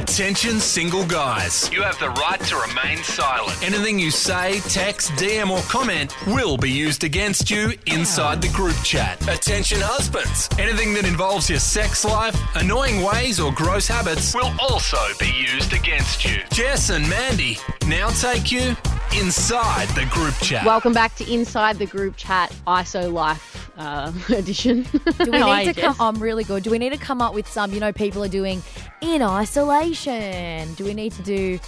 Attention, single guys. You have the right to remain silent. Anything you say, text, DM, or comment will be used against you inside the group chat. Attention, husbands. Anything that involves your sex life, annoying ways, or gross habits will also be used against you. Jess and Mandy now take you inside the group chat. Welcome back to Inside the Group Chat ISO Life uh, edition. Do we need to come? I'm really good. Do we need to come up with some? You know, people are doing in isolation. Do we need to do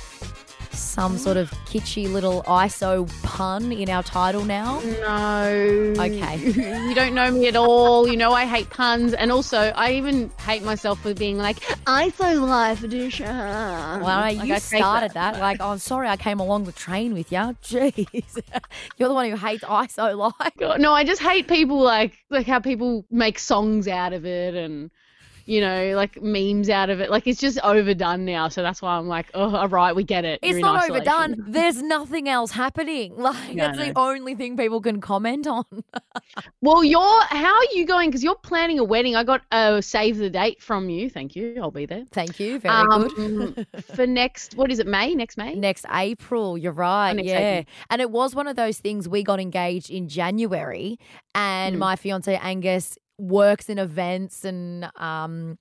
some sort of kitschy little ISO pun in our title now? No. Okay. you don't know me at all. You know I hate puns, and also I even hate myself for being like ISO Life edition. Well, Like, you I started that. Like, oh, I'm sorry, I came along the train with you. Jeez, you're the one who hates ISO life. God, No, I just hate people like like how people make songs out of it and you know like memes out of it. Like it's just overdone now. So that's why I'm like, oh, all right, we get it. It's You're not overdone. There's nothing else happening. Like, No, it's the only thing people can comment on. Well, you're how are you going? Because you're planning a wedding. I got a save the date from you. Thank you. I'll be there. Thank you. Very good. Um, for next, what is it? May next May. Next April, you're right. yeah. April. And it was one of those things we got engaged in January, and Mm. my fiance Angus works in events and um,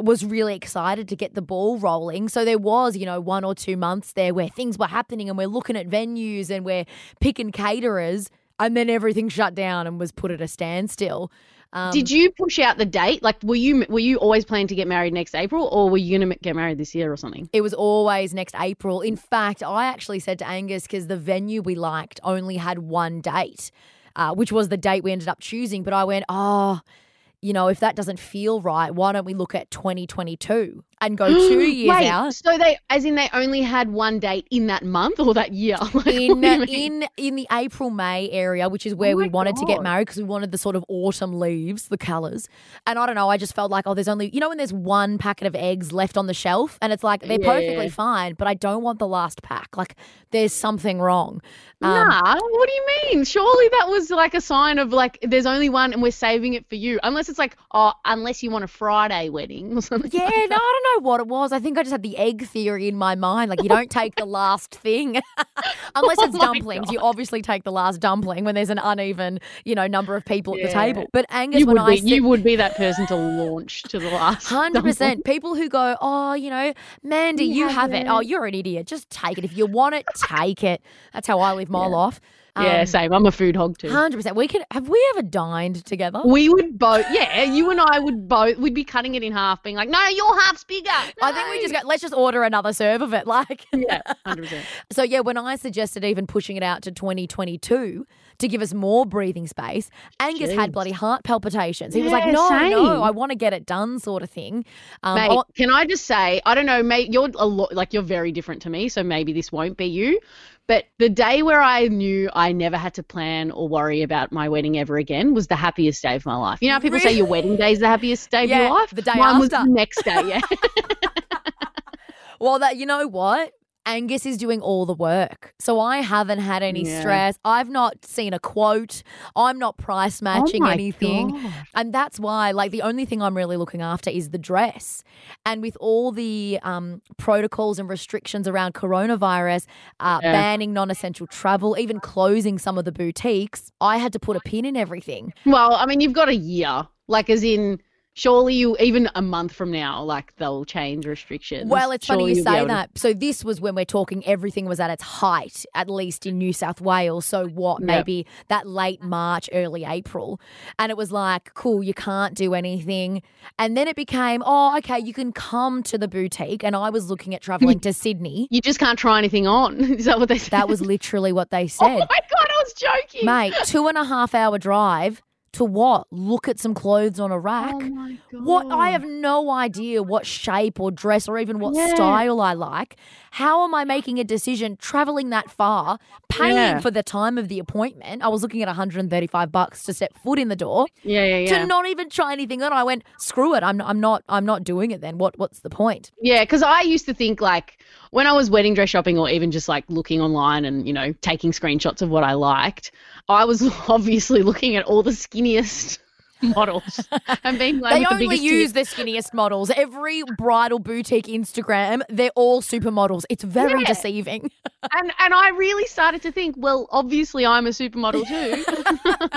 was really excited to get the ball rolling. So there was, you know, one or two months there where things were happening and we're looking at venues and we're picking caterers, and then everything shut down and was put at a standstill. Um, Did you push out the date? Like, were you were you always planning to get married next April, or were you to get married this year or something? It was always next April. In fact, I actually said to Angus because the venue we liked only had one date, uh, which was the date we ended up choosing. But I went, oh, you know, if that doesn't feel right, why don't we look at 2022 and go two years Wait, out? so they, as in, they only had one date in that month or that year? Like, In, what do you mean? in in the April May area, which is where Oh we wanted to get married because we wanted the sort of autumn leaves, the colours. And I don't know, I just felt like, oh, there's only you know when there's one packet of eggs left on the shelf, and it's like they're Yeah. perfectly fine, but I don't want the last pack. Like there's something wrong. Um, nah, what do you mean? Surely that was like a sign of like there's only one and we're saving it for you. Unless it's like, oh, unless you want a Friday wedding or something. Yeah, no, I don't know what it was. I think I just had the egg theory in my mind. Like, you don't take the last thing. Unless Oh it's my dumplings. You obviously take the last dumpling when there's an uneven, you know, number of people at the table. But Angus, You when would I be, said, you would be that person to launch to the last. Hundred dumpling. percent. People who go, oh, you know, Mandy, You you have have it. Oh, it. Oh, you're an idiot. Just take it. If you want it, take it. That's how I live my Yeah. life. Yeah, um, same. I'm a food hog too. Hundred percent. We could. Have we ever dined together? We would both, yeah, you and I would both, we'd be cutting it in half, being like, no, your half's bigger. I think we just go. Let's just order another serve of it. Like, Yeah, 100%. So yeah, when I suggested even pushing it out to 2022 to give us more breathing space, Angus had bloody heart palpitations. He was like, "No, same. no, I want to get it done," sort of thing. Um, Mate, oh, can I just say, I don't know, mate, you're a lot, like, you're very different to me, so maybe this won't be you. But the day where I knew I never had to plan or worry about my wedding ever again was the happiest day of my life. You know how people say your wedding day is the happiest day Yeah, of your life? the day Mine was the next day, yeah. well, that you know what. Angus is doing all the work. So I haven't had any Yeah. stress. I've not seen a quote. I'm not price matching Oh anything. God. And that's why, like, the only thing I'm really looking after is the dress. And with all the um, protocols and restrictions around coronavirus, uh, Yeah. banning non essential travel, even closing some of the boutiques, I had to put a pin in everything. Well, I mean, you've got a year. Like, as in, surely you, even a month from now, like, they'll change restrictions. Well, it's funny Surely you you'll say able to- that. So this was when we're talking everything was at its height, at least in New South Wales. So what, Yep. maybe that late March, early April. And it was like, cool, you can't do anything. And then it became, oh, okay, you can come to the boutique. And I was looking at traveling to Sydney. You just can't try anything on. Is that what they said? That was literally what they oh said. Oh my God, I was joking. Mate, two and a half hour drive to what? Look at some clothes on a rack. Oh. What I have no idea what shape or dress or even what Yeah. style I like. How am I making a decision traveling that far, paying Yeah. for the time of the appointment? I was looking at 135 bucks to step foot in the door Yeah, yeah, yeah. to not even try anything on. I went, screw it. I'm I'm not I'm not doing it then. What what's the point? Yeah, because I used to think like when I was wedding dress shopping or even just like looking online and, you know, taking screenshots of what I liked, I was obviously looking at all the skinniest models and being like They with the only biggest use tits. the skinniest models. Every bridal boutique Instagram, they're all supermodels. It's very Yeah. deceiving. and and I really started to think, well, obviously I'm a supermodel too.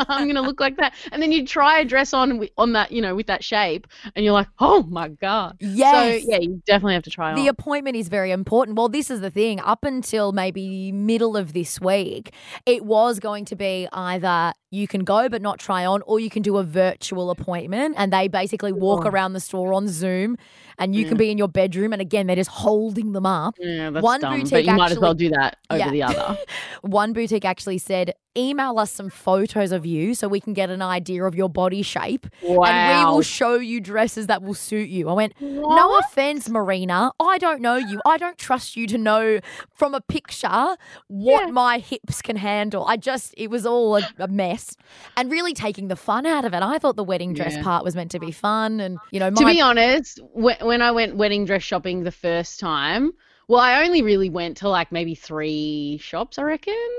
I'm gonna look like that. And then you try a dress on on that, you know, with that shape, and you're like, oh my god. Yes. So yeah, you definitely have to try The on. The appointment is very important. Well, this is the thing. Up until maybe middle of this week, it was going to be either you can go but not try on, or you can do a virtual appointment and they basically walk Oh. around the store on Zoom and you can be in your bedroom. And again, they're just holding them up. yeah, that's one dumb. But boutique you might as well do that over Yeah. the other. One boutique actually said, email us some photos of you so we can get an idea of your body shape. And we will show you dresses that will suit you. I went, no offense, Marina. I don't know you. I don't trust you to know from a picture what Yeah. my hips can handle. I just, it was all a, a mess and really taking the fun out of it. I thought the wedding dress Yeah. part was meant to be fun. And, you know, to be honest, when I went wedding dress shopping the first time, well, I only really went to like maybe three shops, I reckon,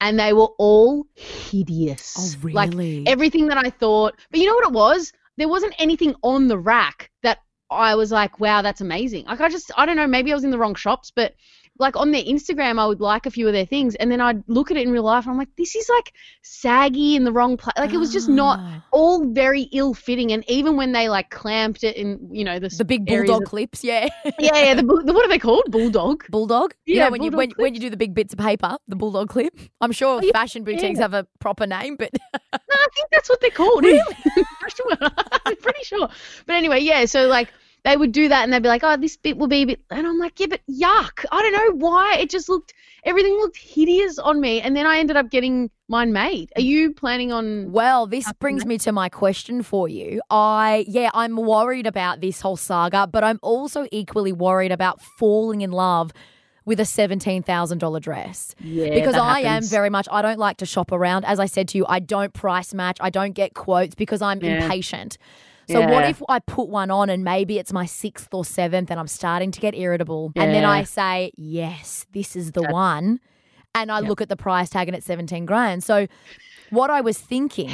and they were all hideous. oh, really? Like everything that I thought. But you know what it was? There wasn't anything on the rack that I was like, wow, that's amazing. Like I just, I don't know, maybe I was in the wrong shops, but like on their Instagram, I would like a few of their things, and then I'd look at it in real life, and I'm like, this is like saggy in the wrong place. Like it was just not Ah. all very ill fitting, and even when they like clamped it in, you know, the The big bulldog of- clips, yeah. yeah, yeah, the, the what are they called? Bulldog. bulldog. You Yeah, know when you when, when you do the big bits of paper, the bulldog clip. I'm sure Oh, yeah, fashion boutiques yeah. have a proper name, but No, I think that's what they're called. Really? I'm pretty sure. But anyway, yeah. So like they would do that, and they'd be like, "Oh, this bit will be a bit," and I'm like, "Yeah, but yuck! I don't know why. It just looked everything looked hideous on me." And then I ended up getting mine made. Are you planning on? Well, this brings me to my question for you. I, yeah, I'm worried about this whole saga, but I'm also equally worried about falling in love with a $17,000 dress. Yeah, Because I am very much, I don't like to shop around. As I said to you, I don't price match, I don't get quotes because I'm Yeah. impatient. So what if I put one on and maybe it's my sixth or seventh and I'm starting to get irritable and then I say, yes, this is the That's- one. And I look at the price tag and it's 17 grand. So what I was thinking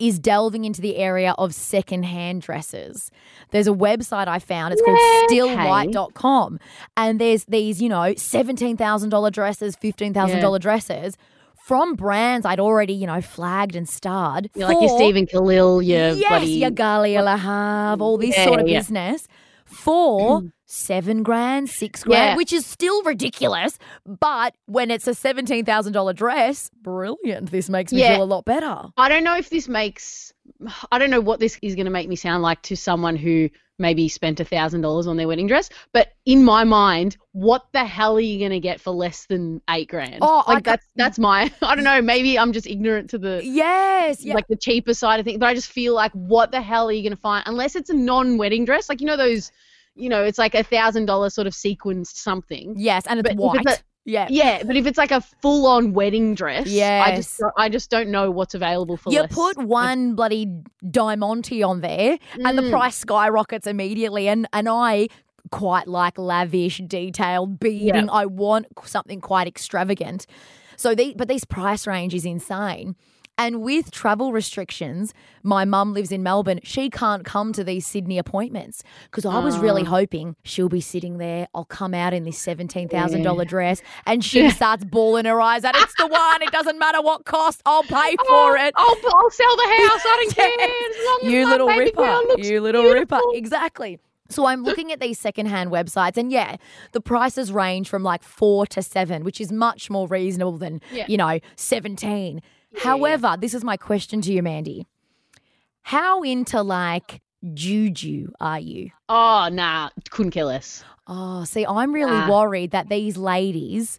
is delving into the area of secondhand dresses. There's a website I found. It's called Yeah, stillwhite.com. And there's these, you know, $17,000 dresses, $15,000 dresses from brands I'd already, you know, flagged and starred. You're like your for- Steven Khalil, your yes, bloody. your Galia Lahav, all this Yeah, sort of yeah. business for mm-hmm. seven grand, six grand, Yeah. which is still ridiculous. But when it's a seventeen thousand dollar dress, brilliant. This makes me Yeah. feel a lot better. I don't know if this makes. I don't know what this is going to make me sound like to someone who maybe spent a thousand dollars on their wedding dress, but in my mind, what the hell are you going to get for less than eight grand? Oh, I like ca- that's that's my. I don't know. Maybe I'm just ignorant to the Yes, yeah. like the cheaper side of things, but I just feel like what the hell are you going to find unless it's a non-wedding dress? Like you know those, you know, it's like a thousand dollar sort of sequenced something. yes, and it's But white. it's a- yeah. Yeah, but if it's like a full-on wedding dress, I just I just don't know what's available for You less. put one bloody diamante on there, and the Mm. price skyrockets immediately. And and I quite like lavish, detailed beading. I want something quite extravagant. So the but this price range is insane. And with travel restrictions, my mum lives in Melbourne. She can't come to these Sydney appointments because I was really Oh. hoping she'll be sitting there. I'll come out in this seventeen thousand dollar dress, and she starts bawling her eyes out. It's the one. It doesn't matter what cost. I'll pay oh, for it. I'll, I'll sell the house. I don't care. As long as You little ripper. You little ripper. Exactly. So I'm looking at these secondhand websites, and yeah, the prices range from like four to seven, which is much more reasonable than Yeah. you know However, this is my question to you, Mandy. How into like juju are you? Oh nah, couldn't kill us. Oh, see, I'm really worried that these ladies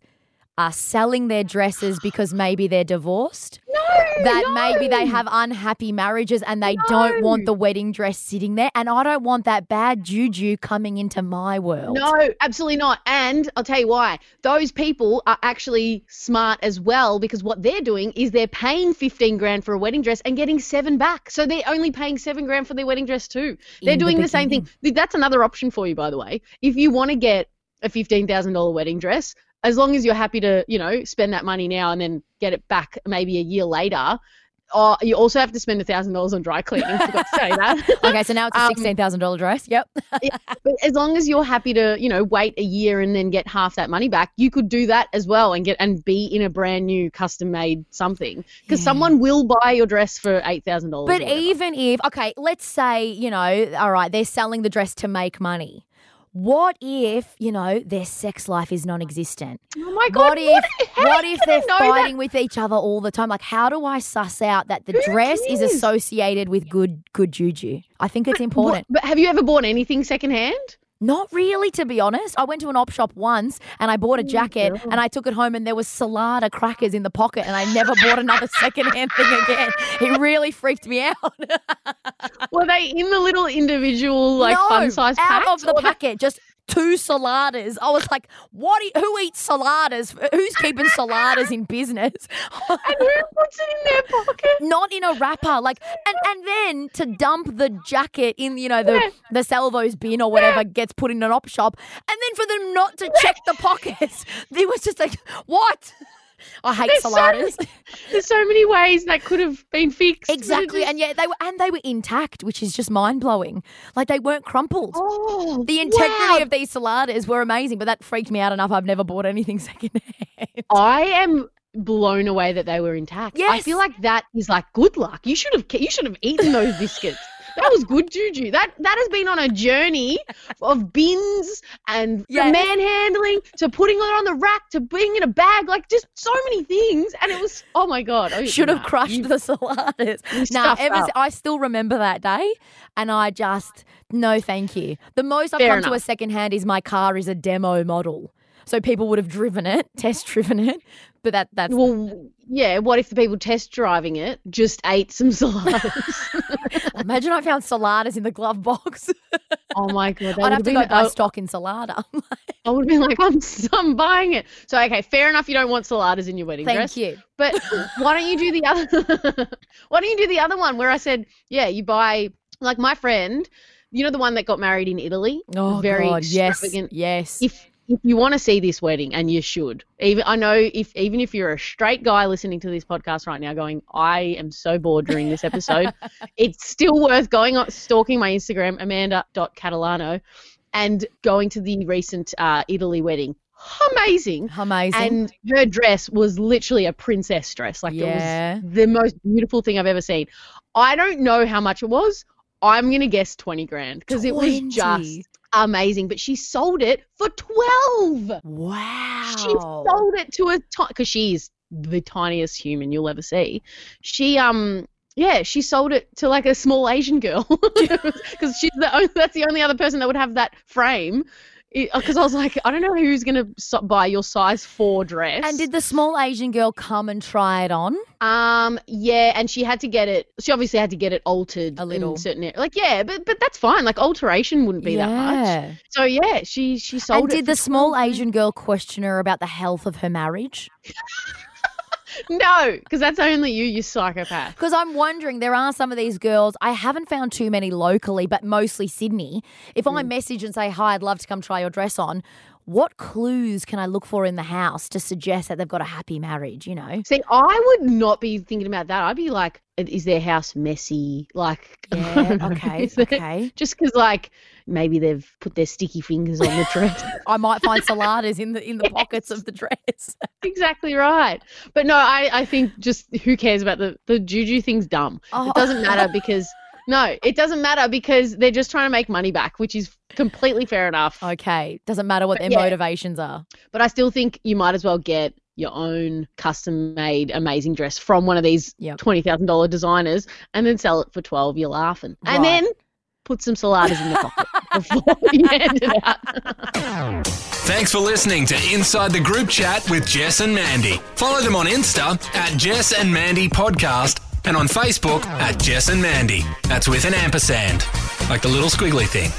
are selling their dresses because maybe they're divorced. No, that maybe they have unhappy marriages and they don't want the wedding dress sitting there. And I don't want that bad juju coming into my world. No, absolutely not. And I'll tell you why. Those people are actually smart as well because what they're doing is they're paying 15 grand for a wedding dress and getting seven back. So they're only paying seven grand for their wedding dress too. They're In the doing the same thing. That's another option for you, by the way. If you want to get a $15,000 wedding dress, as long as you're happy to, you know, spend that money now and then get it back maybe a year later, oh, you also have to spend a thousand dollars on dry cleaning. Forgot to say that. Okay, so now it's a Um, sixteen thousand dollar dress. Yep. but as long as you're happy to, you know, wait a year and then get half that money back, you could do that as well and get and be in a brand new custom made something because someone will buy your dress for eight thousand dollars. But even if, okay, let's say, you know, all right, they're selling the dress to make money. What if, you know, their sex life is non existent? oh my god, What if how what if they're know that? fighting with each other all the time? Like how do I suss out that the Who dress is cares? associated with good good juju? I think it's What- important. but have you ever bought anything secondhand? Not really, to be honest. I went to an op shop once and I bought a oh jacket God. and I took it home and there was salada crackers in the pocket and I never bought another secondhand thing again. It really freaked me out. Were they in the little individual like no, fun size out of the packet, just two saladas. I was like, what? e- Who eats saladas? Who's keeping saladas in business? and who puts it in their pocket? Not in a wrapper, like, and and then to dump the jacket in, you know, the Yeah. the salvos bin or whatever gets put in an op shop, and then for them not to check the pockets, it was just like, what? I hate There's so saladas. There's so many ways that could have been fixed. exactly, and yet they were and they were intact, which is just mind blowing. Like they weren't crumpled. oh, The integrity wow. of these saladas were amazing, but that freaked me out enough. I've never bought anything secondhand. I am blown away that they were intact. Yes. I feel like that is like good luck. You should have you should have eaten those biscuits. That was good juju. That that has been on a journey of bins and Yes. manhandling to putting it on the rack to being in a bag, like just so many things. And it was oh my god. Oh, Should have nah, crushed you- the saladas. you Nah, ever, up. I still remember that day, and I just no, thank you. The most I've Fair come to a second hand is my car is a demo model, so people would have driven it, test driven it, but that that's Well, yeah. What if the people test driving it just ate some saladas? imagine I found saladas in the glove box. oh my god! I'd have to go been- buy stock in salada. I would have been like, I'm, I'm buying it. So okay, fair enough. You don't want saladas in your wedding Thank dress. Thank you. But why don't you do the other? why don't you do the other one where I said, yeah, you buy like my friend, you know the one that got married in Italy. Oh very God, yes, yes. If if you want to see this wedding, and you should, even I know if even if you're a straight guy listening to this podcast right now, going, I am so bored during this episode, it's still worth going on stalking my Instagram, Amanda.catalano, and going to the recent uh, Italy wedding. Amazing. Amazing. And her dress was literally a princess dress. Like Yeah. it was the most beautiful thing I've ever seen. I don't know how much it was. I'm gonna guess twenty grand because it was just amazing. But she sold it for twelve. wow. She sold it to a because she's the tiniest human you'll ever see. She um yeah she sold it to like a small Asian girl because she's the only, that's the only other person that would have that frame. Because I was like, I don't know who's gonna so- buy your size four dress. And did the small Asian girl come and try it on? Um, yeah, and she had to get it. She obviously had to get it altered A little. in certain areas. Like, yeah, but but that's fine. Like, alteration wouldn't be that much. So yeah, she she sold And it. did the small 12 Asian girl question her about the health of her marriage? No, because that's only you, you psychopath. Because I'm wondering, there are some of these girls, I haven't found too many locally, but mostly Sydney. If I hmm. message and say, Hi, I'd love to come try your dress on, what clues can I look for in the house to suggest that they've got a happy marriage, you know? See, I would not be thinking about that. I'd be like, is their house messy? Like, Yeah, okay, there- okay. Just because, like, maybe they've put their sticky fingers on the dress. I might find saladas in the in the pockets of the dress. exactly right. But no, I, I think just who cares about the the juju thing's dumb. Oh. It doesn't matter because no, it doesn't matter because they're just trying to make money back, which is completely fair enough. Okay, doesn't matter what But their yeah. motivations are. But I still think you might as well get your own custom made amazing dress from one of these Yep. twenty thousand dollar designers and then sell it for twelve. You're laughing, and Right. then put some saladas in the pocket before you hand it out. Thanks for listening to Inside the Group Chat with Jess and Mandy. Follow them on Insta at Jess and Mandy Podcast and on Facebook at Jess and Mandy. That's with an ampersand, like the little squiggly thing.